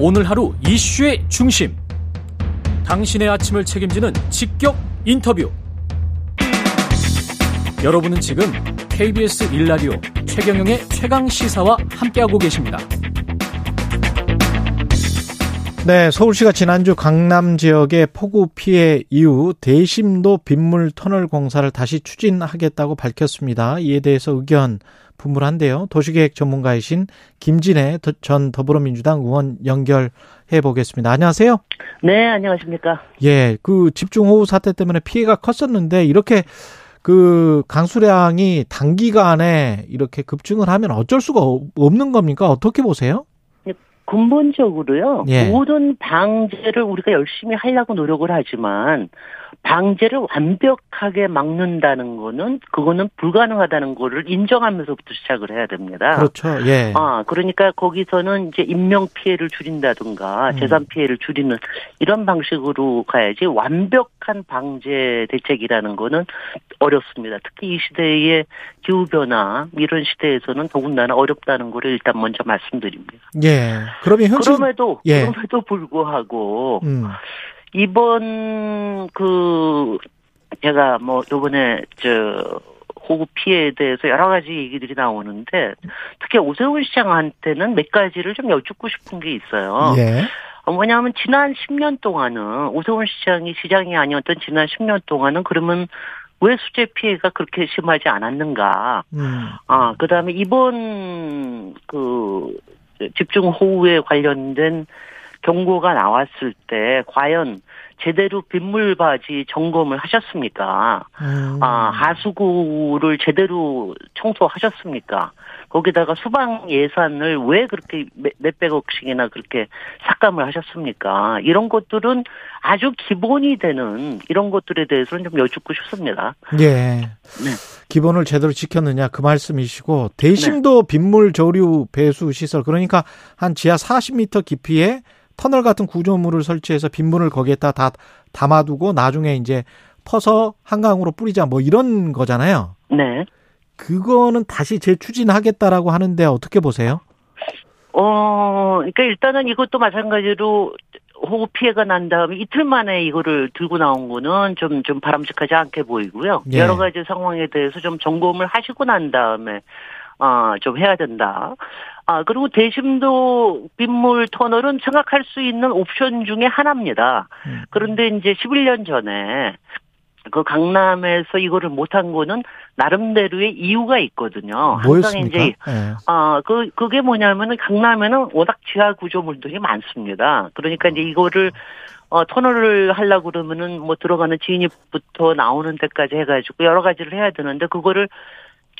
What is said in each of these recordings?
오늘 하루 이슈의 중심. 당신의 아침을 책임지는 직격 인터뷰. 여러분은 지금 KBS 일라디오 최경영의 최강 시사와 함께하고 계십니다. 네, 서울시가 지난주 강남 지역의 폭우 피해 이후 대심도 빗물 터널 공사를 다시 추진하겠다고 밝혔습니다. 이에 대해서 의견 분분한데요. 도시계획 전문가이신 김진애 전 더불어민주당 의원 연결해 보겠습니다. 안녕하세요. 네, 안녕하십니까. 예, 그 집중호우 사태 때문에 피해가 컸었는데 이렇게 그 강수량이 단기간에 이렇게 급증을 하면 어쩔 수가 없는 겁니까? 어떻게 보세요? 근본적으로요. 예. 모든 방제를 우리가 열심히 하려고 노력을 하지만 방제를 완벽하게 막는다는 거는 그거는 불가능하다는 거를 인정하면서부터 시작을 해야 됩니다. 그렇죠. 예. 아, 그러니까 거기서는 이제 인명 피해를 줄인다든가 음. 재산 피해를 줄이는 이런 방식으로 가야지 완벽한 방제 대책이라는 거는 어렵습니다. 특히 이 시대의 기후 변화 이런 시대에서는 더군다나 어렵다는 거를 일단 먼저 말씀드립니다. 예. 그러면 현실 그럼에도 예. 그럼에도 불구하고 음. 이번 그 제가 뭐 요번에 저 호구 피해에 대해서 여러 가지 얘기들이 나오는데 특히 오세훈 시장한테는 몇 가지를 좀 여쭙고 싶은 게 있어요. 예. 어, 뭐냐면 지난 10년 동안은 오세훈 시장이 시장이 아니었던 지난 10년 동안은 그러면 왜 수재 피해가 그렇게 심하지 않았는가? 음. 아 그다음에 이번 그 집중 호우에 관련된 경고가 나왔을 때 과연 제대로 빗물 바지 점검을 하셨습니까? 음. 아, 하수구를 제대로 청소하셨습니까? 거기다가 수방 예산을 왜 그렇게 몇백억씩이나 그렇게 삭감을 하셨습니까? 이런 것들은 아주 기본이 되는 이런 것들에 대해서는 좀 여쭙고 싶습니다. 예. 네. 기본을 제대로 지켰느냐 그 말씀이시고 대심도 네. 빗물 저류 배수 시설 그러니까 한 지하 40m 깊이에 터널 같은 구조물을 설치해서 빗물을 거기에다 다 담아두고 나중에 이제 퍼서 한강으로 뿌리자 뭐 이런 거잖아요. 네. 그거는 다시 재추진하겠다라고 하는데 어떻게 보세요? 어, 그러니까 일단은 이것도 마찬가지로 호우 피해가 난 다음에 이틀 만에 이거를 들고 나온 거는 좀, 좀 바람직하지 않게 보이고요. 예. 여러 가지 상황에 대해서 좀 점검을 하시고 난 다음에, 어, 좀 해야 된다. 아, 그리고 대심도 빗물 터널은 생각할 수 있는 옵션 중에 하나입니다. 음. 그런데 이제 11년 전에 그 강남에서 이거를 못한 거는 나름대로의 이유가 있거든요. 뭐였습니까? 이제 네. 아그 그게 뭐냐면은 강남에는 워낙 지하 구조물들이 많습니다. 그러니까 이제 이거를 어 터널을 하려고 그러면은 뭐 들어가는 진입부터 나오는 데까지 해가지고 여러 가지를 해야 되는데 그거를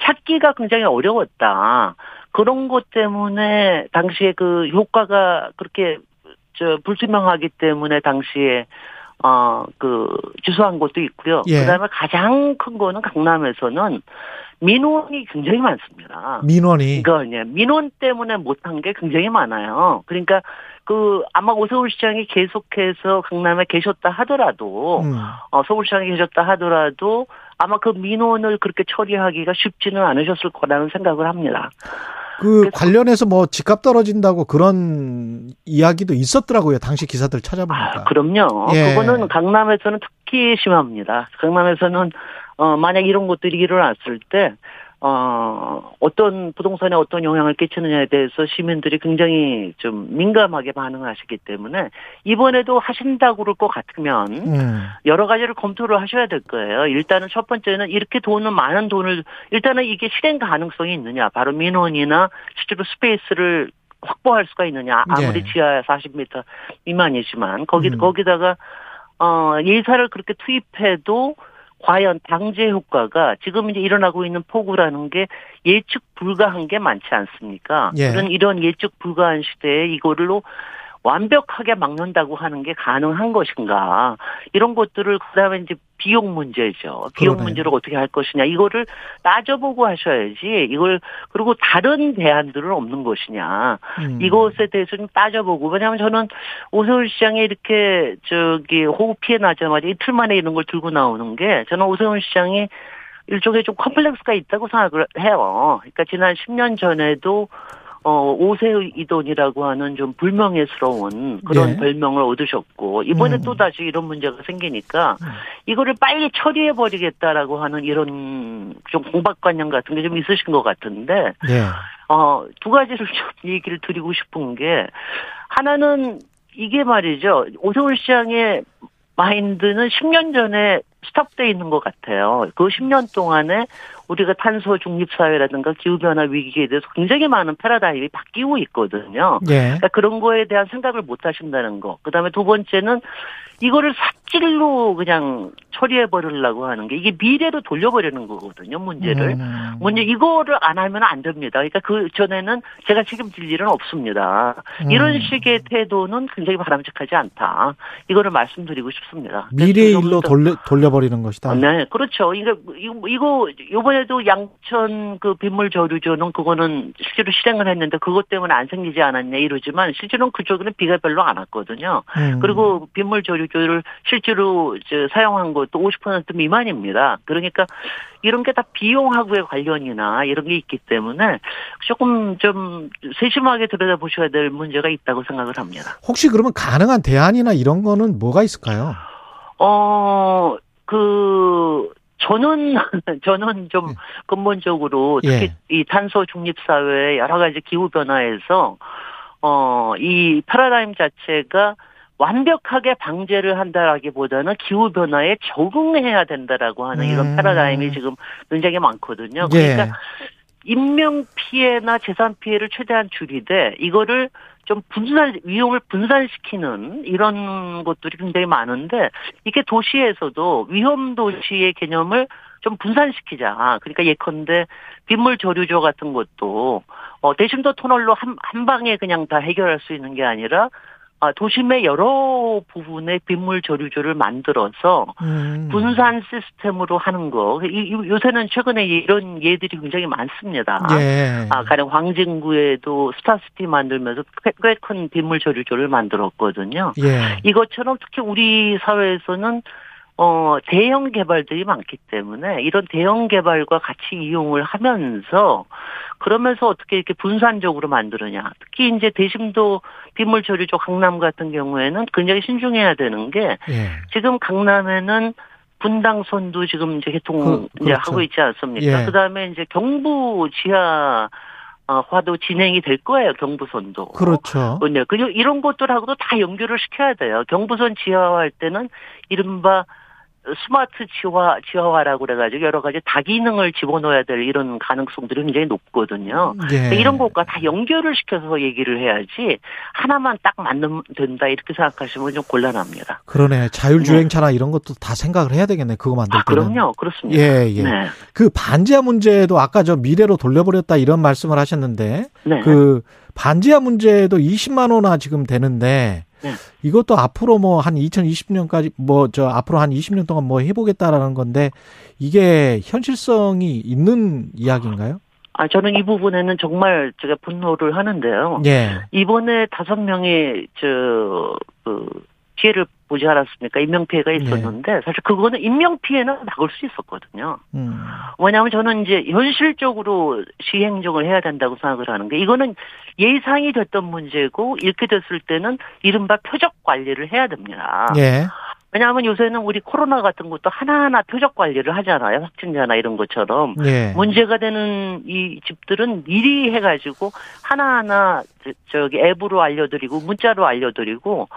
찾기가 굉장히 어려웠다. 그런 것 때문에 당시에 그 효과가 그렇게 저 불투명하기 때문에 당시에 어, 그, 주소한 곳도 있고요. 예. 그 다음에 가장 큰 거는 강남에서는 민원이 굉장히 많습니다. 민원이? 그러니까, 민원 때문에 못한 게 굉장히 많아요. 그러니까, 그, 아마 오세훈 시장이 계속해서 강남에 계셨다 하더라도, 음. 어, 서울시장에 계셨다 하더라도, 아마 그 민원을 그렇게 처리하기가 쉽지는 않으셨을 거라는 생각을 합니다. 그 관련해서 뭐 집값 떨어진다고 그런 이야기도 있었더라고요. 당시 기사들 찾아보니까. 아, 그럼요. 예. 그거는 강남에서는 특히 심합니다. 강남에서는 어 만약 이런 것들이 일어났을 때 어, 어떤 부동산에 어떤 영향을 끼치느냐에 대해서 시민들이 굉장히 좀 민감하게 반응을 하시기 때문에 이번에도 하신다고 그럴 것 같으면 음. 여러 가지를 검토를 하셔야 될 거예요. 일단은 첫 번째는 이렇게 돈은 많은 돈을 일단은 이게 실행 가능성이 있느냐. 바로 민원이나 실제로 스페이스를 확보할 수가 있느냐. 아무리 네. 지하 40m 미만이지만 거기 음. 거기다가 어 예산을 그렇게 투입해도 과연 방제 효과가 지금 이제 일어나고 있는 폭우라는 게 예측 불가한 게 많지 않습니까? 예. 그런 이런 예측 불가한 시대에 이거를로 완벽하게 막는다고 하는 게 가능한 것인가 이런 것들을 그다음에 이제 비용 문제죠. 비용 그러네. 문제를 어떻게 할 것이냐 이거를 따져보고 하셔야지 이걸 그리고 다른 대안들은 없는 것이냐 음. 이것에 대해서 좀 따져보고 왜냐하면 저는 오세훈 시장이 이렇게 저기 호우 피해 나자마자 이틀 만에 이런 걸 들고 나오는 게 저는 오세훈 시장이 일종의 좀 컴플렉스가 있다고 생각을 해요. 그러니까 지난 10년 전에도 어, 오세의 이돈이라고 하는 좀 불명예스러운 그런 예. 별명을 얻으셨고, 이번에 음. 또 다시 이런 문제가 생기니까, 이거를 빨리 처리해버리겠다라고 하는 이런 좀 공박관념 같은 게 좀 있으신 것 같은데, 예. 어, 두 가지를 좀 얘기를 드리고 싶은 게, 하나는 이게 말이죠. 오세훈 시장의 마인드는 10년 전에 스탑돼 있는 것 같아요. 그 10년 동안에 우리가 탄소 중립 사회라든가 기후 변화 위기에 대해서 굉장히 많은 패러다임이 바뀌고 있거든요. 예. 그러니까 그런 거에 대한 생각을 못 하신다는 거. 그다음에 두 번째는 이거를 삽질로 그냥 처리해 버리려고 하는 게 이게 미래로 돌려버리는 거거든요. 문제를. 음. 문제 이거를 안 하면 안 됩니다. 그러니까 그 전에는 제가 책임질 일은 없습니다. 음. 이런 식의 태도는 굉장히 바람직하지 않다. 이거를 말씀드리고 싶습니다. 미래의 그래서 일로 좀 더- 돌려, 돌려버리는 것이다. 네, 그렇죠. 이거 이거 이거 요번에도 양천 그 빗물 저류조는 그거는 실제로 실행을 했는데 그것 때문에 안 생기지 않았냐 이러지만 실제로는 그쪽에는 비가 별로 안 왔거든요. 음. 그리고 빗물 저류조를 실제로 저 사용한 것도 50% 미만입니다. 그러니까 이런 게 다 비용하고의 관련이나 이런 게 있기 때문에 조금 좀 세심하게 들여다보셔야 될 문제가 있다고 생각을 합니다. 혹시 그러면 가능한 대안이나 이런 거는 뭐가 있을까요? 어, 그, 저는, 저는 좀 예. 근본적으로 특히 예. 이 탄소 중립 사회의 여러 가지 기후 변화에서 어, 이 패러다임 자체가 완벽하게 방제를 한다라기보다는 기후 변화에 적응해야 된다라고 하는 음. 이런 패러다임이 지금 굉장히 많거든요. 예. 그러니까 인명 피해나 재산 피해를 최대한 줄이되 이거를 좀 분산 위험을 분산시키는 이런 것들이 굉장히 많은데 이게 도시에서도 위험 도시의 개념을 좀 분산시키자. 그러니까 예컨대 빗물 저류조 같은 것도 어 대심도 터널로 한, 한 방에 그냥 다 해결할 수 있는 게 아니라 아, 도심의 여러 부분의 빗물 저류조를 만들어서 음. 분산 시스템으로 하는 거. 요새는 최근에 이런 예들이 굉장히 많습니다. 예. 아, 가령 광진구에도 스타시티 만들면서 꽤 큰 빗물 저류조를 만들었거든요. 예. 이것처럼 특히 우리 사회에서는 어, 대형 개발들이 많기 때문에 이런 대형 개발과 같이 이용을 하면서 그러면서 어떻게 이렇게 분산적으로 만드느냐. 특히 이제 대심도 빗물 조류조 강남 같은 경우에는 굉장히 신중해야 되는 게 예. 지금 강남에는 분당선도 지금 이제 개통 그- 이제 그렇죠. 하고 있지 않습니까? 예. 그다음에 이제 경부 지하 어, 화도 진행이 될 거예요. 경부선도. 그렇죠. 네, 그리고 이런 것들하고도 다 연결을 시켜야 돼요. 경부선 지하화할 때는 이른바 스마트 지화, 지하화라고 그래가지고 여러 가지 다기능을 집어넣어야 될 이런 가능성들이 굉장히 높거든요. 예. 이런 것과 다 연결을 시켜서 얘기를 해야지 하나만 딱 맞는 된다 이렇게 생각하시면 좀 곤란합니다. 그러네. 자율주행차나 이런 것도 다 생각을 해야 되겠네. 그거 만들 아, 때는. 그럼요. 그렇습니다. 예, 예. 네. 그 반지하 문제도 아까 저 미래로 돌려버렸다 이런 말씀을 하셨는데 네. 그 반지하 문제도 20만 원나 지금 되는데 네. 이것도 앞으로 뭐 한 2020년까지 뭐 저 앞으로 한 20년 동안 뭐 해보겠다라는 건데 이게 현실성이 있는 이야기인가요? 아, 저는 이 부분에는 정말 제가 분노를 하는데요. 예. 이번에 다섯 명의 저, 그, 피해를 보지 않았습니까? 인명피해가 있었는데, 사실 그거는 인명피해는 막을 수 있었거든요. 음. 왜냐하면 저는 이제 현실적으로 시행정을 해야 된다고 생각을 하는 게, 이거는 예상이 됐던 문제고, 이렇게 됐을 때는 이른바 표적 관리를 해야 됩니다. 예. 왜냐하면 요새는 우리 코로나 같은 것도 하나하나 표적 관리를 하잖아요. 확진자나 이런 것처럼. 예. 문제가 되는 이 집들은 미리 해가지고 하나하나 저- 저기 앱으로 알려드리고 문자로 알려드리고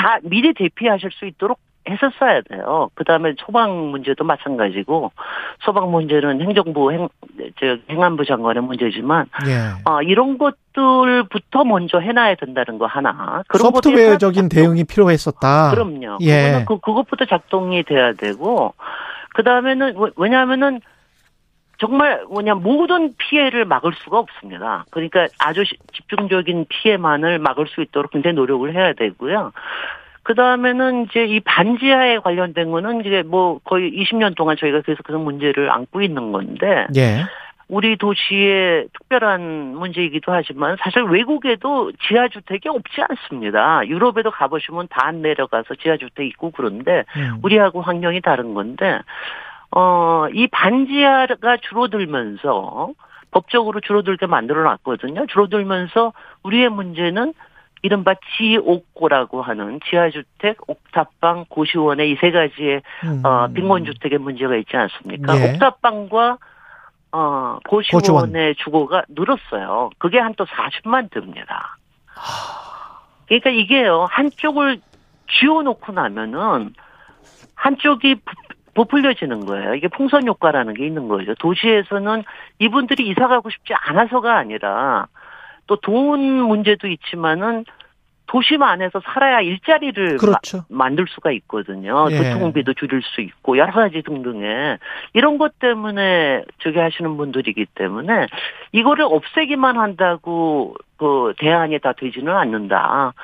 다 미리 대피하실 수 있도록 했었어야 돼요. 그 다음에 소방 문제도 마찬가지고 소방 문제는 행정부 행, 저 행안부 장관의 문제지만 예. 아 이런 것들부터 먼저 해놔야 된다는 거 하나. 그런 소프트웨어적인 대응이 필요했었다. 그럼요. 예. 그, 그것부터 작동이 돼야 되고, 그 다음에는, 왜냐하면은, 정말 뭐냐, 모든 피해를 막을 수가 없습니다. 그러니까 아주 시- 집중적인 피해만을 막을 수 있도록 굉장히 노력을 해야 되고요. 그 다음에는 이제 이 반지하에 관련된 거는 이제 뭐 거의 20년 동안 저희가 계속해서 문제를 안고 있는 건데, 예. 우리 도시의 특별한 문제이기도 하지만 사실 외국에도 지하주택이 없지 않습니다. 유럽에도 가보시면 다 안 내려가서 지하주택 있고 그런데 음. 우리하고 환경이 다른 건데 어, 이 반지하가 줄어들면서 법적으로 줄어들게 만들어 놨거든요. 줄어들면서 우리의 문제는 이른바 지옥고라고 하는 지하주택, 옥탑방, 고시원의 이세 가지의 음. 어, 빈곤주택의 문제가 있지 않습니까? 예. 옥탑방과 어, 고시원의 고시원. 주거가 늘었어요. 그게 한 또 40만 듭니다. 그러니까 이게요, 한쪽을 쥐어놓고 나면은 한쪽이 부풀려지는 거예요. 이게 풍선 효과라는 게 있는 거죠. 도시에서는 이분들이 이사 가고 싶지 않아서가 아니라 또 돈 문제도 있지만은 도심 안에서 살아야 일자리를 그렇죠. 마, 만들 수가 있거든요. 예. 교통비도 줄일 수 있고 여러 가지 등등의 이런 것 때문에 저기 하시는 분들이기 때문에 이거를 없애기만 한다고 그 대안이 다 되지는 않는다.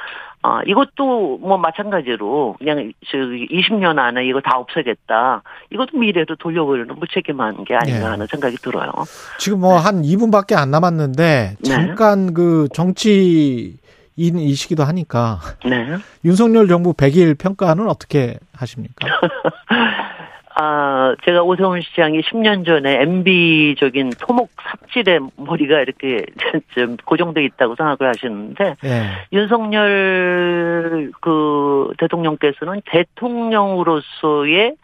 아, 이것도 뭐 마찬가지로 그냥 저기 20년 안에 이거 다 없애겠다. 이것도 미래로 돌려보려는 무책임한 게 아닌가 네. 하는 생각이 들어요. 지금 뭐한 2분밖에 안 남았는데 네. 잠깐 네. 그 정치 인이시기도 하니까. 네. 윤석열 정부 100일 평가는 어떻게 하십니까? 아, 제가 오세훈 시장이 10년 전에 MB적인 토목 삽질에 머리가 이렇게 좀 고정돼 있다고 생각을 하시는데, 네. 윤석열 그 대통령께서는 대통령으로서의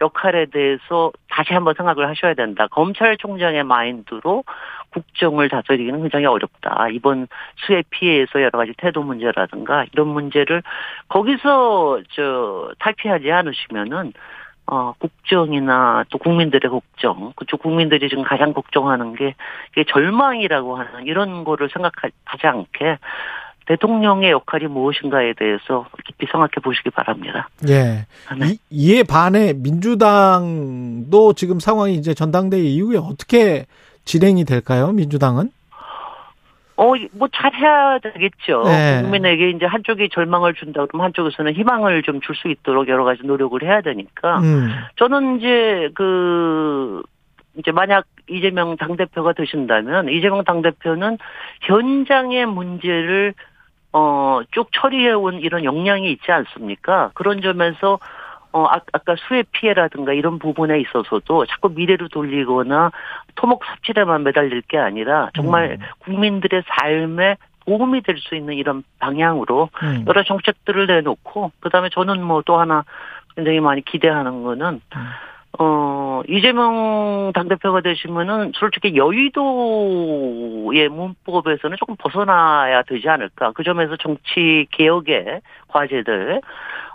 역할에 대해서 다시 한번 생각을 하셔야 된다. 검찰총장의 마인드로 국정을 다스리기는 굉장히 어렵다. 이번 수해 피해에서 여러 가지 태도 문제라든가 이런 문제를 거기서 저 탈피하지 않으시면은 어, 국정이나 또 국민들의 걱정, 그쪽 국민들이 지금 가장 걱정하는 게, 이게 절망이라고 하는 이런 거를 생각하지 않게 대통령의 역할이 무엇인가에 대해서 깊이 생각해 보시기 바랍니다. 예. 네. 이, 이에 반해 민주당도 지금 상황이 이제 전당대회 이후에 어떻게 진행이 될까요? 민주당은? 어, 뭐 잘해야 되겠죠. 네. 국민에게 이제 한쪽이 절망을 준다 그러면 한쪽에서는 희망을 좀 줄 수 있도록 여러 가지 노력을 해야 되니까. 음. 저는 이제 그 이제 만약 이재명 당대표가 되신다면 이재명 당대표는 현장의 문제를 어, 쭉 처리해온 이런 역량이 있지 않습니까? 그런 점에서 어, 아, 아까 수해 피해라든가 이런 부분에 있어서도 자꾸 미래로 돌리거나 토목 삽질에만 매달릴 게 아니라 정말 음. 국민들의 삶에 도움이 될 수 있는 이런 방향으로 음. 여러 정책들을 내놓고 그다음에 저는 뭐 또 하나 굉장히 많이 기대하는 거는 음. 어, 이재명 당대표가 되시면은 솔직히 여의도의 문법에서는 조금 벗어나야 되지 않을까. 그 점에서 정치 개혁의 과제들,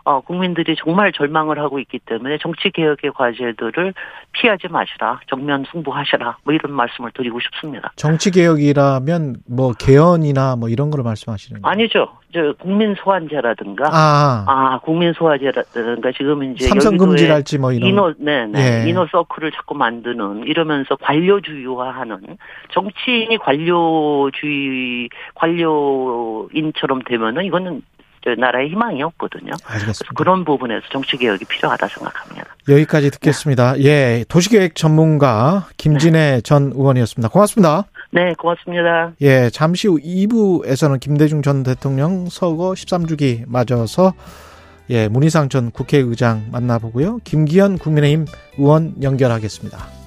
어, 국민들이 정말 절망을 하고 있기 때문에 정치 개혁의 과제들을 피하지 마시라. 정면 승부하시라. 뭐 이런 말씀을 드리고 싶습니다. 정치 개혁이라면 뭐 개헌이나 뭐 이런 걸 말씀하시는 거예요? 아니죠. 저 국민 소환제라든가 아, 아 국민 소환제라든가 지금 이제 삼성 금지랄지 뭐 이런 인호 네 네 예. 인호 서클을 자꾸 만드는 이러면서 관료주의화하는 정치인이 관료주의 관료인처럼 되면은 이거는 나라의 희망이 없거든요. 알겠습니다. 그런 부분에서 정치 개혁이 필요하다 생각합니다. 여기까지 듣겠습니다. 네. 예, 도시계획 전문가 김진애 네. 전 의원이었습니다. 고맙습니다. 네, 고맙습니다. 예, 잠시 후 2부에서는 김대중 전 대통령 서거 13주기 맞아서 예, 문희상 전 국회의장 만나보고요. 김기현 국민의힘 의원 연결하겠습니다.